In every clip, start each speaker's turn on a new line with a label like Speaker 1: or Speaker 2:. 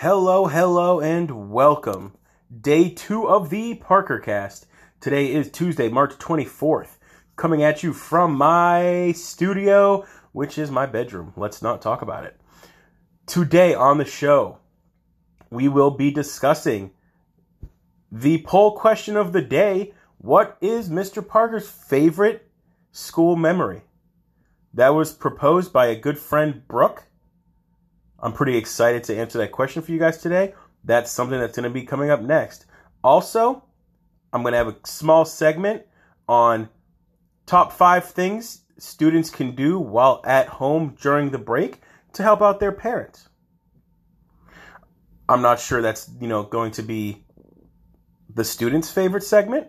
Speaker 1: Hello, hello, and welcome. Day two of the Parker Cast. Today is Tuesday, March 24th. Coming at you from my studio, which is my bedroom. Let's not talk about it. Today on the show, we will be discussing the poll question of the day What is Mr. Parker's favorite school memory? That was proposed by a good friend, Brooke. I'm pretty excited to answer that question for you guys today. That's something that's going to be coming up next. Also, I'm going to have a small segment on top five things students can do while at home during the break to help out their parents. I'm not sure that's, you know, going to be the student's favorite segment.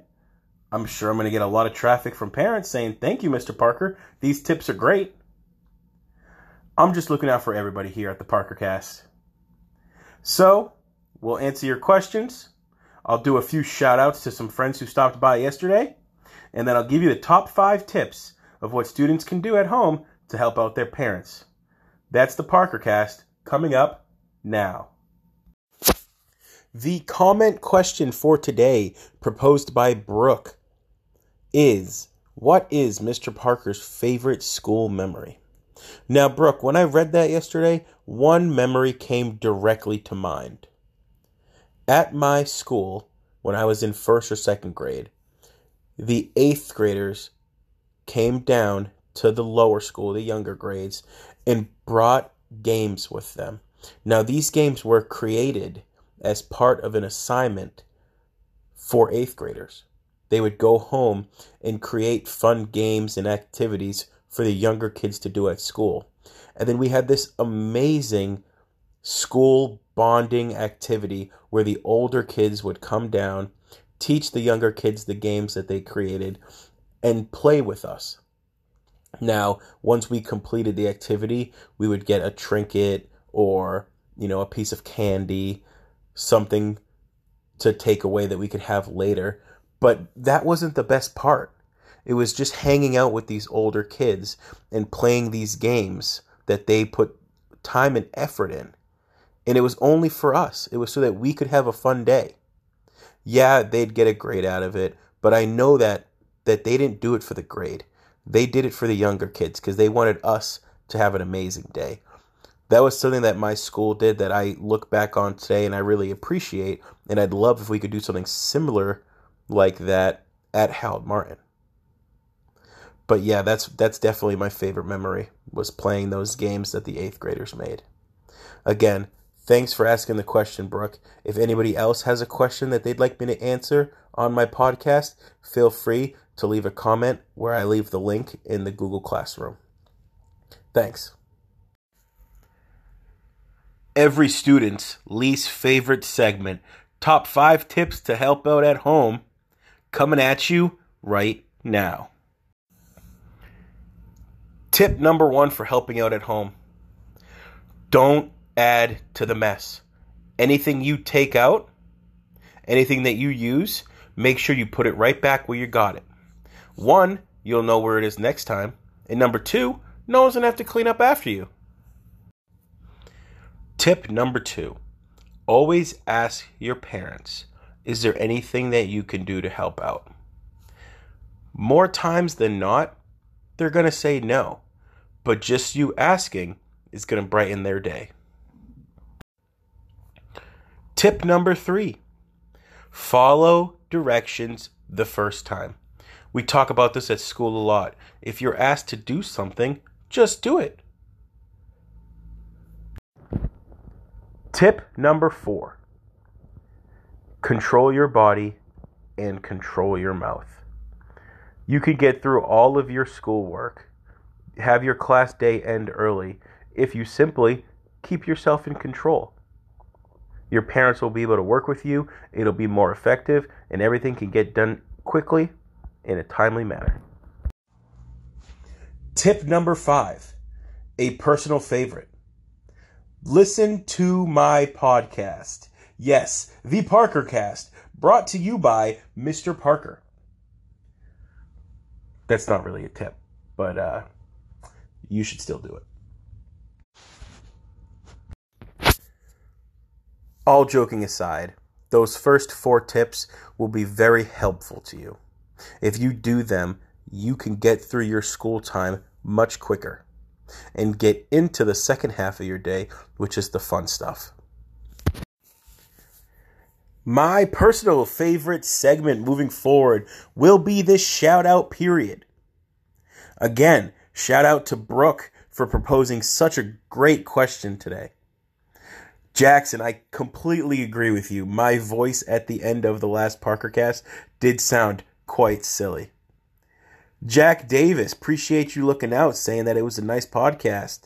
Speaker 1: I'm sure I'm going to get a lot of traffic from parents saying, "Thank you, Mr. Parker. These tips are great." I'm just looking out for everybody here at the Parker Cast. So, we'll answer your questions. I'll do a few shout outs to some friends who stopped by yesterday, and then I'll give you the top five tips of what students can do at home to help out their parents. That's the Parker Cast coming up now. The comment question for today, proposed by Brooke, is What is Mr. Parker's favorite school memory? Now, Brooke, when I read that yesterday, one memory came directly to mind. At my school, when I was in first or second grade, the eighth graders came down to the lower school, the younger grades, and brought games with them. Now, these games were created as part of an assignment for eighth graders. They would go home and create fun games and activities for the younger kids to do at school. And then we had this amazing school bonding activity where the older kids would come down, teach the younger kids the games that they created, and play with us. Now, once we completed the activity, we would get a trinket or, you know, a piece of candy, something to take away that we could have later. But that wasn't the best part. It was just hanging out with these older kids and playing these games that they put time and effort in. And it was only for us. It was so that we could have a fun day. Yeah, they'd get a grade out of it, but I know that that they didn't do it for the grade. They did it for the younger kids because they wanted us to have an amazing day. That was something that my school did that I look back on today and I really appreciate. And I'd love if we could do something similar like that at Harold Martin but yeah, that's that's definitely my favorite memory was playing those games that the eighth graders made. Again, thanks for asking the question, Brooke. If anybody else has a question that they'd like me to answer on my podcast, feel free to leave a comment where I leave the link in the Google Classroom. Thanks. Every student's least favorite segment, top five tips to help out at home, coming at you right now. Tip number one for helping out at home don't add to the mess. Anything you take out, anything that you use, make sure you put it right back where you got it. One, you'll know where it is next time. And number two, no one's going to have to clean up after you. Tip number two always ask your parents is there anything that you can do to help out? More times than not, they're going to say no but just you asking is going to brighten their day. Tip number three follow directions the first time. We talk about this at school a lot. If you're asked to do something, just do it. Tip number four control your body and control your mouth. You can get through all of your schoolwork have your class day end early if you simply keep yourself in control. Your parents will be able to work with you, it'll be more effective, and everything can get done quickly in a timely manner. Tip number five a personal favorite. Listen to my podcast. Yes, the Parker Cast, brought to you by Mr. Parker. That's not really a tip, but uh, you should still do it. all joking aside, those first four tips will be very helpful to you. If you do them, you can get through your school time much quicker and get into the second half of your day, which is the fun stuff. My personal favorite segment moving forward will be this shout out period. Again, shout out to Brooke for proposing such a great question today. Jackson, I completely agree with you. My voice at the end of the last Parker cast did sound quite silly. Jack Davis, appreciate you looking out, saying that it was a nice podcast.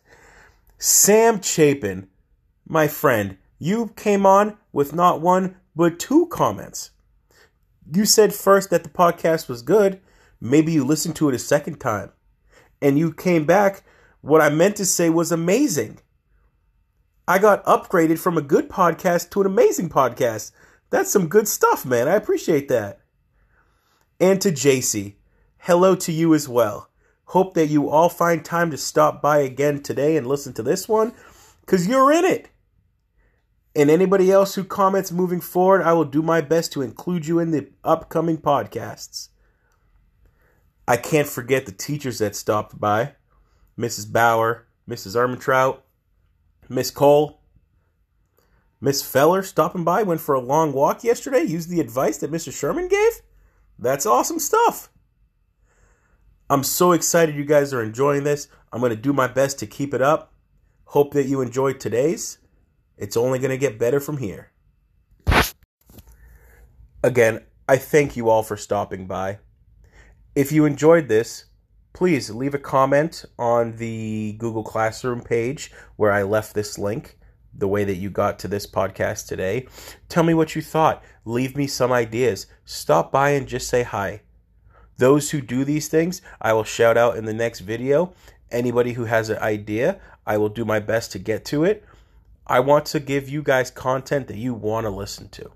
Speaker 1: Sam Chapin, my friend, you came on with not one, but two comments. You said first that the podcast was good. Maybe you listened to it a second time. And you came back. What I meant to say was amazing. I got upgraded from a good podcast to an amazing podcast. That's some good stuff, man. I appreciate that. And to JC, hello to you as well. Hope that you all find time to stop by again today and listen to this one because you're in it. And anybody else who comments moving forward, I will do my best to include you in the upcoming podcasts. I can't forget the teachers that stopped by Mrs. Bauer, Mrs. Armentrout, Miss Cole, Miss Feller stopping by, went for a long walk yesterday, used the advice that Mr. Sherman gave. That's awesome stuff. I'm so excited you guys are enjoying this. I'm going to do my best to keep it up. Hope that you enjoyed today's. It's only going to get better from here. Again, I thank you all for stopping by. If you enjoyed this, please leave a comment on the Google Classroom page where I left this link, the way that you got to this podcast today. Tell me what you thought. Leave me some ideas. Stop by and just say hi. Those who do these things, I will shout out in the next video. Anybody who has an idea, I will do my best to get to it. I want to give you guys content that you want to listen to.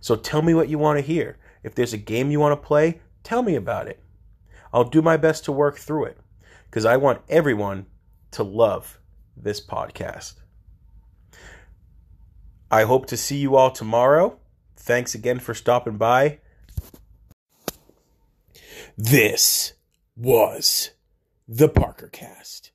Speaker 1: So tell me what you want to hear. If there's a game you want to play, tell me about it. I'll do my best to work through it because I want everyone to love this podcast. I hope to see you all tomorrow. Thanks again for stopping by. This was the Parker Cast.